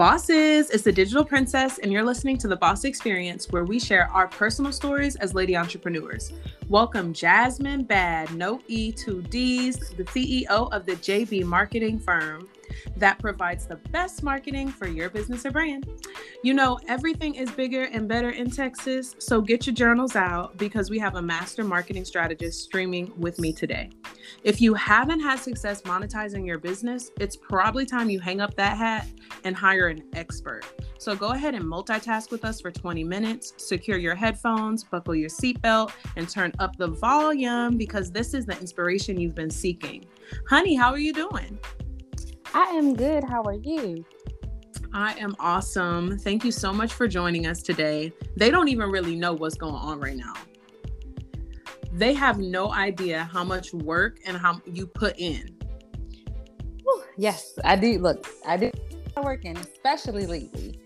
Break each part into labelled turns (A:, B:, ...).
A: Bosses, it's the Digital Princess, and you're listening to the Boss Experience, where we share our personal stories as lady entrepreneurs. Welcome, Jasmin Badd, no E, two D's, the CEO of the JB Marketing Firm that provides the best marketing for your business or brand. You know, everything is bigger and better in Texas, so get your journals out because we have a master marketing strategist streaming with me today. If you haven't had success monetizing your business, it's probably time you hang up that hat and hire an expert. So go ahead and multitask with us for 20 minutes, secure your headphones, buckle your seatbelt, and turn up the volume because this is the inspiration you've been seeking. Honey, how are you doing?
B: I am good. How are you?
A: I am awesome. Thank you so much for joining us today. They don't even really know what's going on right now. They have no idea how much work and how you put in.
B: yes, I do. Look, I do working, especially lately.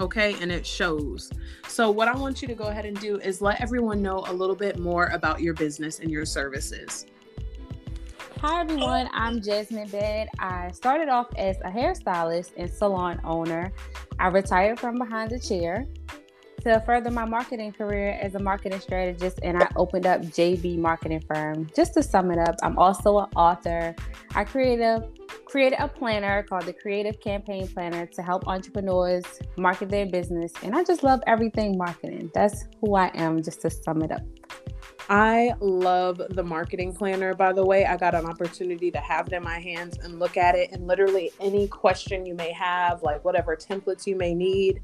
A: Okay, and it shows. So, what I want you to go ahead and do is let everyone know a little bit more about your business and your services.
B: Hi everyone, I'm Jasmin Badd. I started off as a hairstylist and salon owner. I retired from behind the chair to further my marketing career as a marketing strategist, and I opened up JB Marketing Firm. Just to sum it up, I'm also an author. I created created a planner called the Creative Campaign Planner to help entrepreneurs market their business, and I just love everything marketing. That's who I am, just to sum it up.
A: I love the marketing planner, by the way. I got an opportunity to have it in my hands and look at it. And literally, any question you may have, like whatever templates you may need,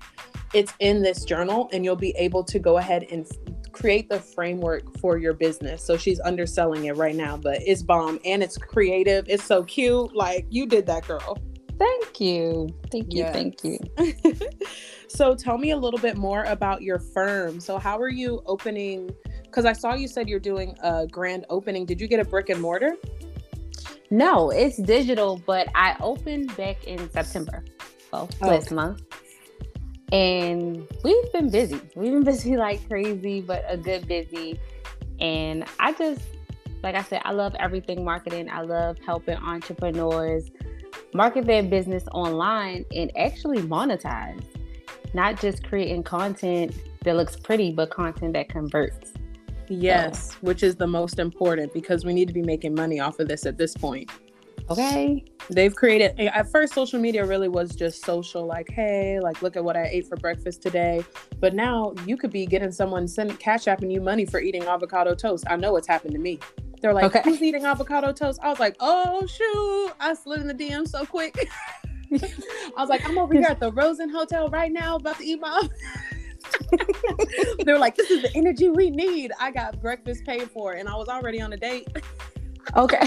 A: it's in this journal, and you'll be able to go ahead and create the framework for your business. So she's underselling it right now, but it's bomb and it's creative. It's so cute. Like, you did that, girl.
B: Thank you. Thank you. Yes. Thank you.
A: so, tell me a little bit more about your firm. So, how are you opening? Because I saw you said you're doing a grand opening. Did you get a brick and mortar?
B: No, it's digital, but I opened back in September, well, oh, last month. And we've been busy. We've been busy like crazy, but a good busy. And I just, like I said, I love everything marketing. I love helping entrepreneurs market their business online and actually monetize, not just creating content that looks pretty, but content that converts.
A: Yes, so. which is the most important because we need to be making money off of this at this point.
B: Okay.
A: They've created at first social media really was just social, like, hey, like look at what I ate for breakfast today. But now you could be getting someone sending cash apping you money for eating avocado toast. I know it's happened to me. They're like, okay. who's eating avocado toast? I was like, oh shoot. I slid in the DM so quick. I was like, I'm over here at the Rosen Hotel right now, about to eat my they were like, this is the energy we need. I got breakfast paid for and I was already on a date.
B: Okay.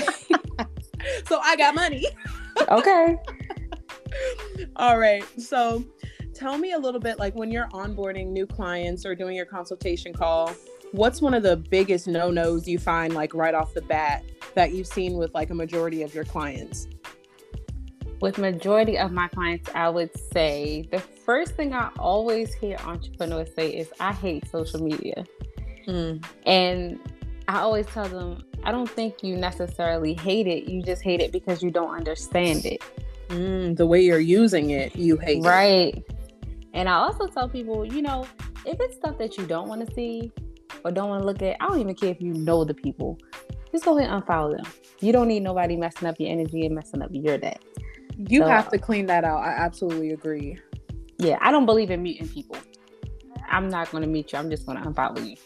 A: so I got money.
B: okay.
A: All right. So tell me a little bit like when you're onboarding new clients or doing your consultation call, what's one of the biggest no-nos you find like right off the bat that you've seen with like a majority of your clients?
B: With majority of my clients, I would say the first thing I always hear entrepreneurs say is, I hate social media. Mm. And I always tell them, I don't think you necessarily hate it. You just hate it because you don't understand it.
A: Mm, the way you're using it, you hate it.
B: right. It. And I also tell people, you know, if it's stuff that you don't want to see or don't want to look at, I don't even care if you know the people. Just go ahead and unfollow them. You don't need nobody messing up your energy and messing up your day.
A: You so, have to uh, clean that out. I absolutely agree.
B: Yeah, I don't believe in muting people. I'm not going to mute you. I'm just going to unfollow you.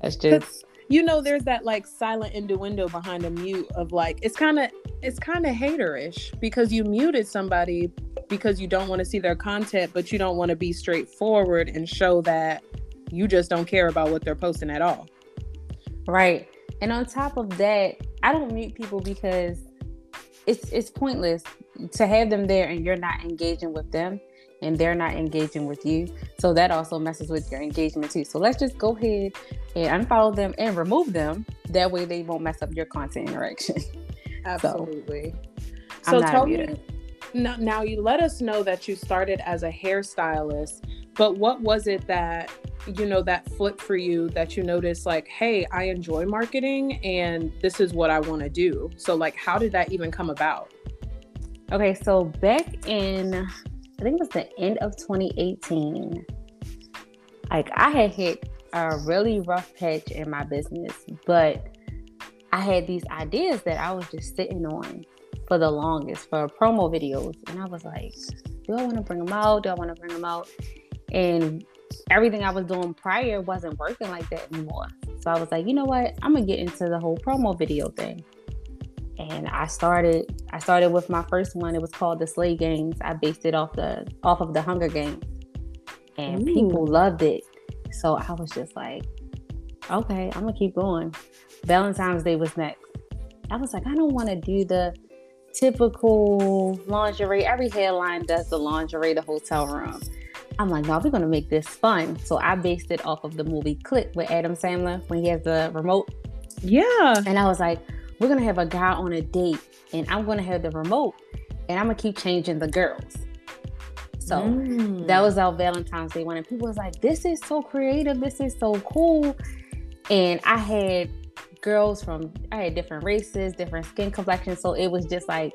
B: That's just
A: you know there's that like silent innuendo behind a mute of like it's kind of it's kind of haterish because you muted somebody because you don't want to see their content but you don't want to be straightforward and show that you just don't care about what they're posting at all
B: right and on top of that i don't mute people because it's it's pointless to have them there and you're not engaging with them and they're not engaging with you. So that also messes with your engagement too. So let's just go ahead and unfollow them and remove them. That way they won't mess up your content interaction.
A: Absolutely. So, so tell me now, now you let us know that you started as a hairstylist, but what was it that you know that flip for you that you noticed like, hey, I enjoy marketing and this is what I want to do. So like how did that even come about?
B: Okay, so back in I think it was the end of 2018. Like I had hit a really rough patch in my business, but I had these ideas that I was just sitting on for the longest for promo videos. And I was like, do I want to bring them out? Do I want to bring them out? And everything I was doing prior wasn't working like that anymore. So I was like, you know what? I'm gonna get into the whole promo video thing. And I started I started with my first one. It was called the Slay Games. I based it off the off of the Hunger Games. And Ooh. people loved it. So I was just like, okay, I'm gonna keep going. Valentine's Day was next. I was like, I don't want to do the typical lingerie. Every headline does the lingerie, the hotel room. I'm like, no, we're gonna make this fun. So I based it off of the movie Click with Adam Sandler when he has the remote.
A: Yeah.
B: And I was like, we're gonna have a guy on a date, and I'm gonna have the remote, and I'm gonna keep changing the girls. So mm. that was our Valentine's Day one, and people was like, "This is so creative. This is so cool." And I had girls from I had different races, different skin complexions, so it was just like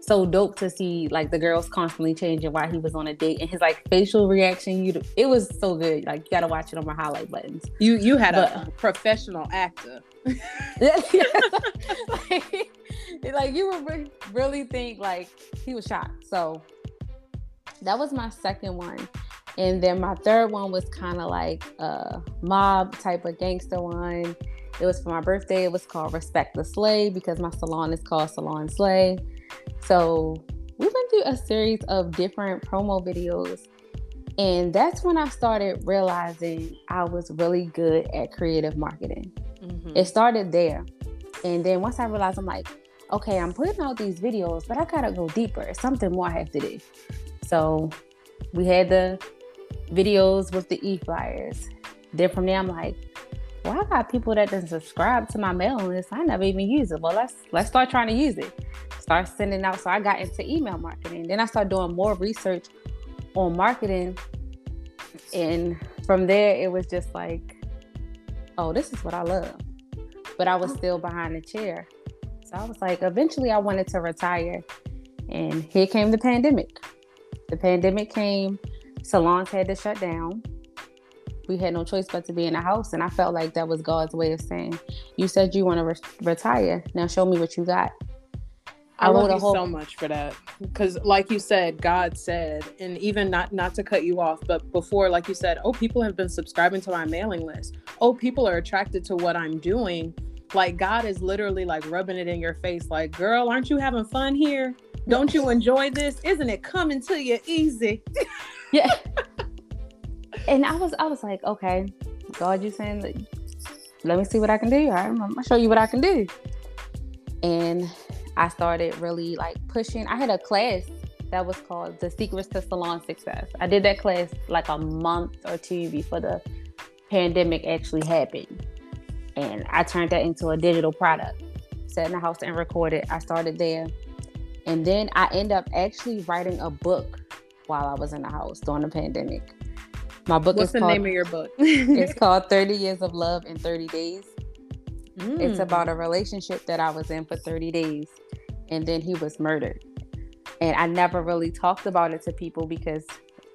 B: so dope to see like the girls constantly changing while he was on a date and his like facial reaction. You, it was so good. Like you got to watch it on my highlight buttons.
A: You you had but, a professional actor.
B: like, like you would really think like he was shocked. So that was my second one. And then my third one was kind of like a mob type of gangster one. It was for my birthday. It was called Respect the Slay because my salon is called Salon Slay. So we went through a series of different promo videos. And that's when I started realizing I was really good at creative marketing. Mm-hmm. It started there. And then once I realized, I'm like, okay, I'm putting out these videos, but I gotta go deeper. something more I have to do. So we had the videos with the e flyers. Then from there, I'm like, well, I got people that didn't subscribe to my mailing list. I never even use it. Well, let's let's start trying to use it. Start sending out. So I got into email marketing. Then I started doing more research on marketing. And from there, it was just like, oh, this is what I love. But I was still behind the chair. So I was like, eventually I wanted to retire. And here came the pandemic. The pandemic came, salons had to shut down we had no choice but to be in the house. And I felt like that was God's way of saying, You said you want to re- retire. Now show me what you got.
A: I, I love you whole- so much for that because, like you said, God said, and even not not to cut you off, but before, like you said, oh, people have been subscribing to my mailing list. Oh, people are attracted to what I'm doing. Like God is literally like rubbing it in your face, like, girl, aren't you having fun here? Don't you enjoy this? Isn't it coming to you easy?
B: yeah. and I was I was like, okay, God, you saying let me see what I can do. I'm gonna show you what I can do. And I started really like pushing. I had a class that was called The Secrets to Salon Success. I did that class like a month or two before the pandemic actually happened. And I turned that into a digital product. Sat in the house and recorded. I started there. And then I end up actually writing a book while I was in the house during the pandemic. My book
A: What's
B: is
A: the
B: called,
A: name of your book?
B: it's called 30 Years of Love in 30 Days. Mm. It's about a relationship that I was in for 30 days and then he was murdered. And I never really talked about it to people because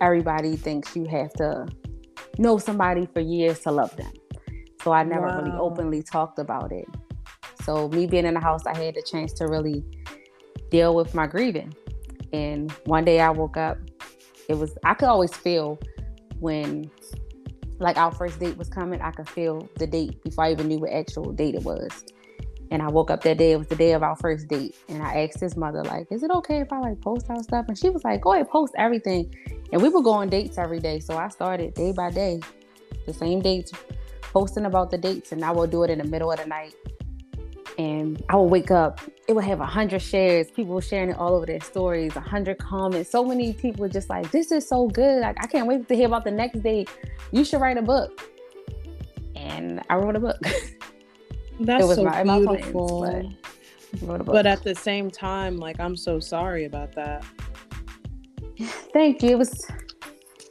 B: everybody thinks you have to know somebody for years to love them. So I never wow. really openly talked about it. So me being in the house, I had a chance to really deal with my grieving. And one day I woke up, it was I could always feel when like our first date was coming, I could feel the date before I even knew what actual date it was. And I woke up that day, it was the day of our first date. And I asked his mother, like, is it okay if I like post our stuff? And she was like, go ahead, post everything. And we would go on dates every day. So I started day by day, the same dates, posting about the dates. And I would do it in the middle of the night and I would wake up, it would have a hundred shares, people sharing it all over their stories, a hundred comments. So many people just like, "This is so good! Like, I can't wait to hear about the next day. You should write a book." And I wrote a book.
A: That's it was so my, beautiful. My plans, but, but at the same time, like, I'm so sorry about that.
B: Thank you. It was.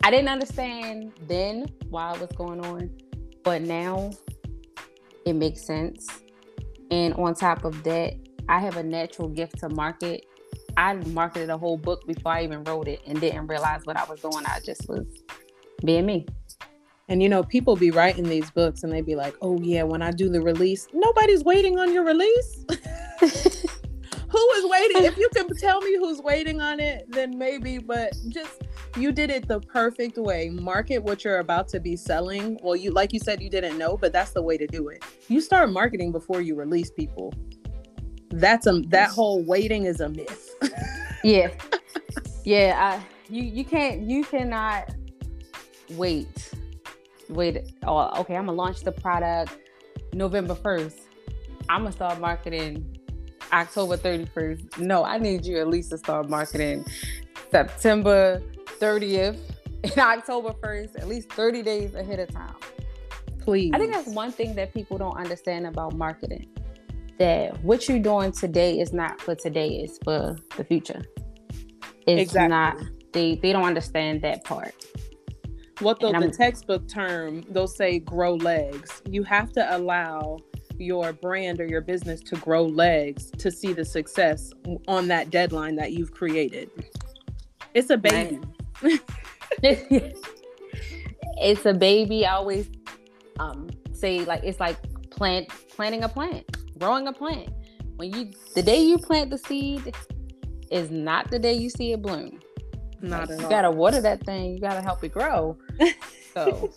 B: I didn't understand then why it was going on, but now it makes sense and on top of that, I have a natural gift to market. I marketed a whole book before I even wrote it and didn't realize what I was doing. I just was being me.
A: And you know, people be writing these books and they be like, oh, yeah, when I do the release, nobody's waiting on your release. Who is waiting? If you can tell me who's waiting on it, then maybe, but just you did it the perfect way. Market what you're about to be selling. Well, you like you said you didn't know, but that's the way to do it. You start marketing before you release people. That's a that whole waiting is a myth.
B: yeah. Yeah, I you you can't you cannot wait wait, oh, okay, I'm gonna launch the product November 1st. I'm gonna start marketing October 31st. No, I need you at least to start marketing September 30th and October 1st, at least 30 days ahead of time.
A: Please.
B: I think that's one thing that people don't understand about marketing. That what you're doing today is not for today, it's for the future. It's exactly. not they they don't understand that part
A: what the, the textbook term they'll say grow legs you have to allow your brand or your business to grow legs to see the success on that deadline that you've created it's a baby
B: it's a baby i always um, say like it's like plant planting a plant growing a plant when you the day you plant the seed is not the day you see it bloom
A: not like,
B: you all. gotta water that thing. You gotta help it grow. So,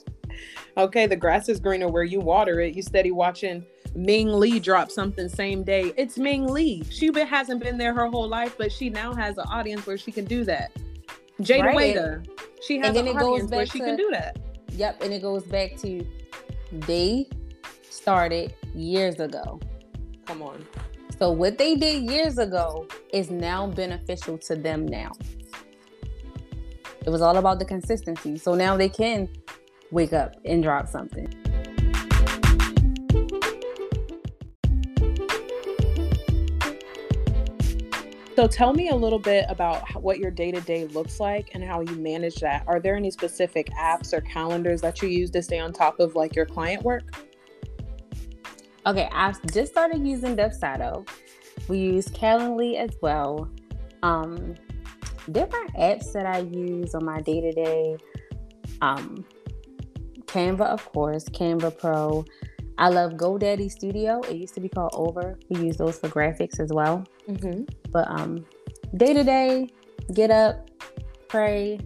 A: okay, the grass is greener where you water it. You steady watching Ming Lee drop something same day. It's Ming Lee. She hasn't been there her whole life, but she now has an audience where she can do that. Jada right. Waiter, she has an audience where she to, can do that.
B: Yep, and it goes back to they started years ago.
A: Come on.
B: So what they did years ago is now beneficial to them now. It was all about the consistency. So now they can wake up and drop something.
A: So tell me a little bit about what your day to day looks like and how you manage that. Are there any specific apps or calendars that you use to stay on top of like your client work?
B: Okay, I've just started using Dubsado. We use Calendly as well. Um, different apps that I use on my day to day. Canva, of course, Canva Pro. I love GoDaddy Studio. It used to be called Over. We use those for graphics as well. Mm-hmm. But um, day to day, get up, pray,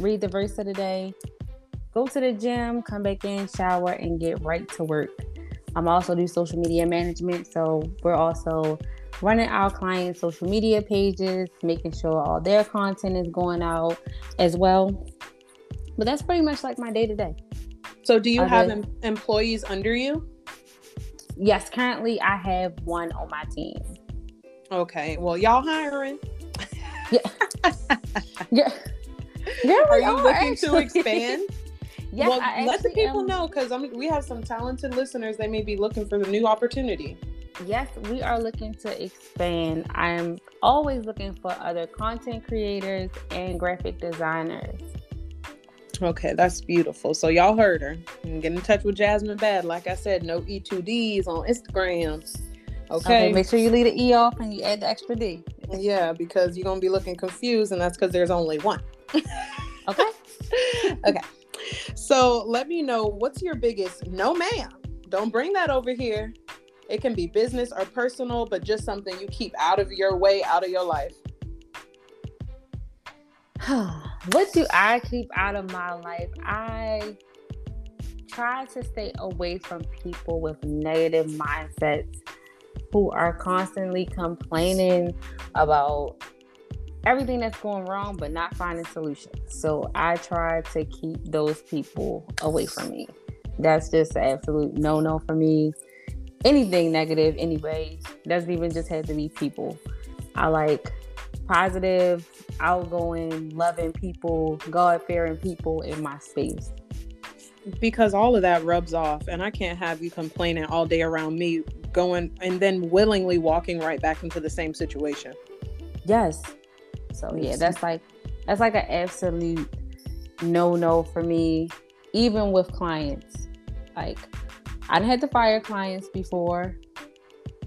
B: read the verse of the day, go to the gym, come back in, shower, and get right to work. I'm also do social media management, so we're also running our clients' social media pages, making sure all their content is going out as well. But that's pretty much like my day to day.
A: So, do you have em- employees under you?
B: Yes, currently I have one on my team.
A: Okay, well, y'all hiring?
B: yeah. yeah. Yeah,
A: are you looking actually. to expand? yes, well, let the people am. know because we have some talented listeners. They may be looking for the new opportunity
B: yes, we are looking to expand. I'm always looking for other content creators and graphic designers.
A: Okay, that's beautiful. So y'all heard her. Get in touch with Jasmin Badd. Like I said, no E2Ds on Instagram. Okay. okay.
B: Make sure you leave the E off and you add the extra D.
A: Yeah, because you're gonna be looking confused, and that's because there's only one.
B: okay.
A: okay. So let me know what's your biggest no ma'am. Don't bring that over here. It can be business or personal, but just something you keep out of your way, out of your life.
B: what do I keep out of my life? I try to stay away from people with negative mindsets who are constantly complaining about everything that's going wrong but not finding solutions. So I try to keep those people away from me. That's just an absolute no no for me anything negative anyway. Doesn't even just have to be people. I like positive, outgoing, loving people, God fearing people in my space.
A: Because all of that rubs off, and I can't have you complaining all day around me, going and then willingly walking right back into the same situation.
B: Yes. So yeah, that's like that's like an absolute no no for me, even with clients. Like I've had to fire clients before.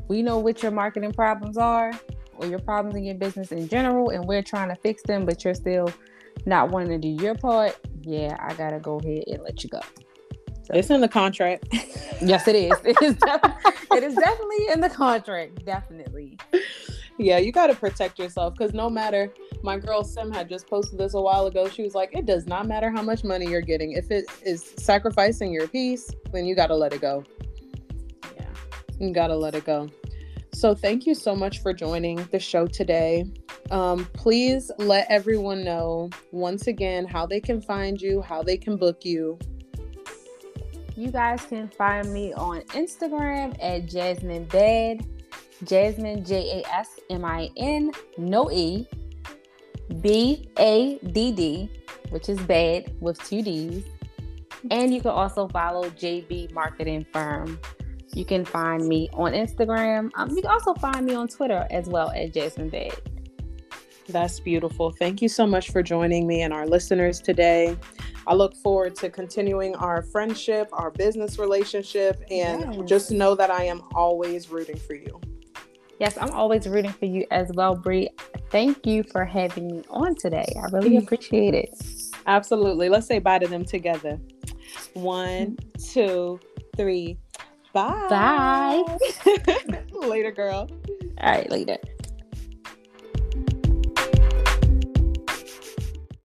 B: We know what your marketing problems are. Or your problems in your business in general, and we're trying to fix them, but you're still not wanting to do your part, yeah, I gotta go ahead and let you go.
A: So, it's in the contract.
B: yes, it is. It is, def- it is definitely in the contract. Definitely.
A: Yeah, you got to protect yourself because no matter, my girl Sim had just posted this a while ago. She was like, it does not matter how much money you're getting. If it is sacrificing your peace, then you got to let it go. Yeah, you got to let it go. So, thank you so much for joining the show today. Um, please let everyone know once again how they can find you, how they can book you.
B: You guys can find me on Instagram at Jasmin Badd, Jasmin J A S M I N, no E, B A D D, which is bad with two D's. And you can also follow JB Marketing Firm. You can find me on Instagram. Um, you can also find me on Twitter as well as Jasmin Badd.
A: That's beautiful. Thank you so much for joining me and our listeners today. I look forward to continuing our friendship, our business relationship, and yes. just know that I am always rooting for you.
B: Yes, I'm always rooting for you as well, Bree. Thank you for having me on today. I really mm-hmm. appreciate it.
A: Absolutely. Let's say bye to them together. One, two, three. Bye.
B: Bye.
A: later, girl.
B: All right, later.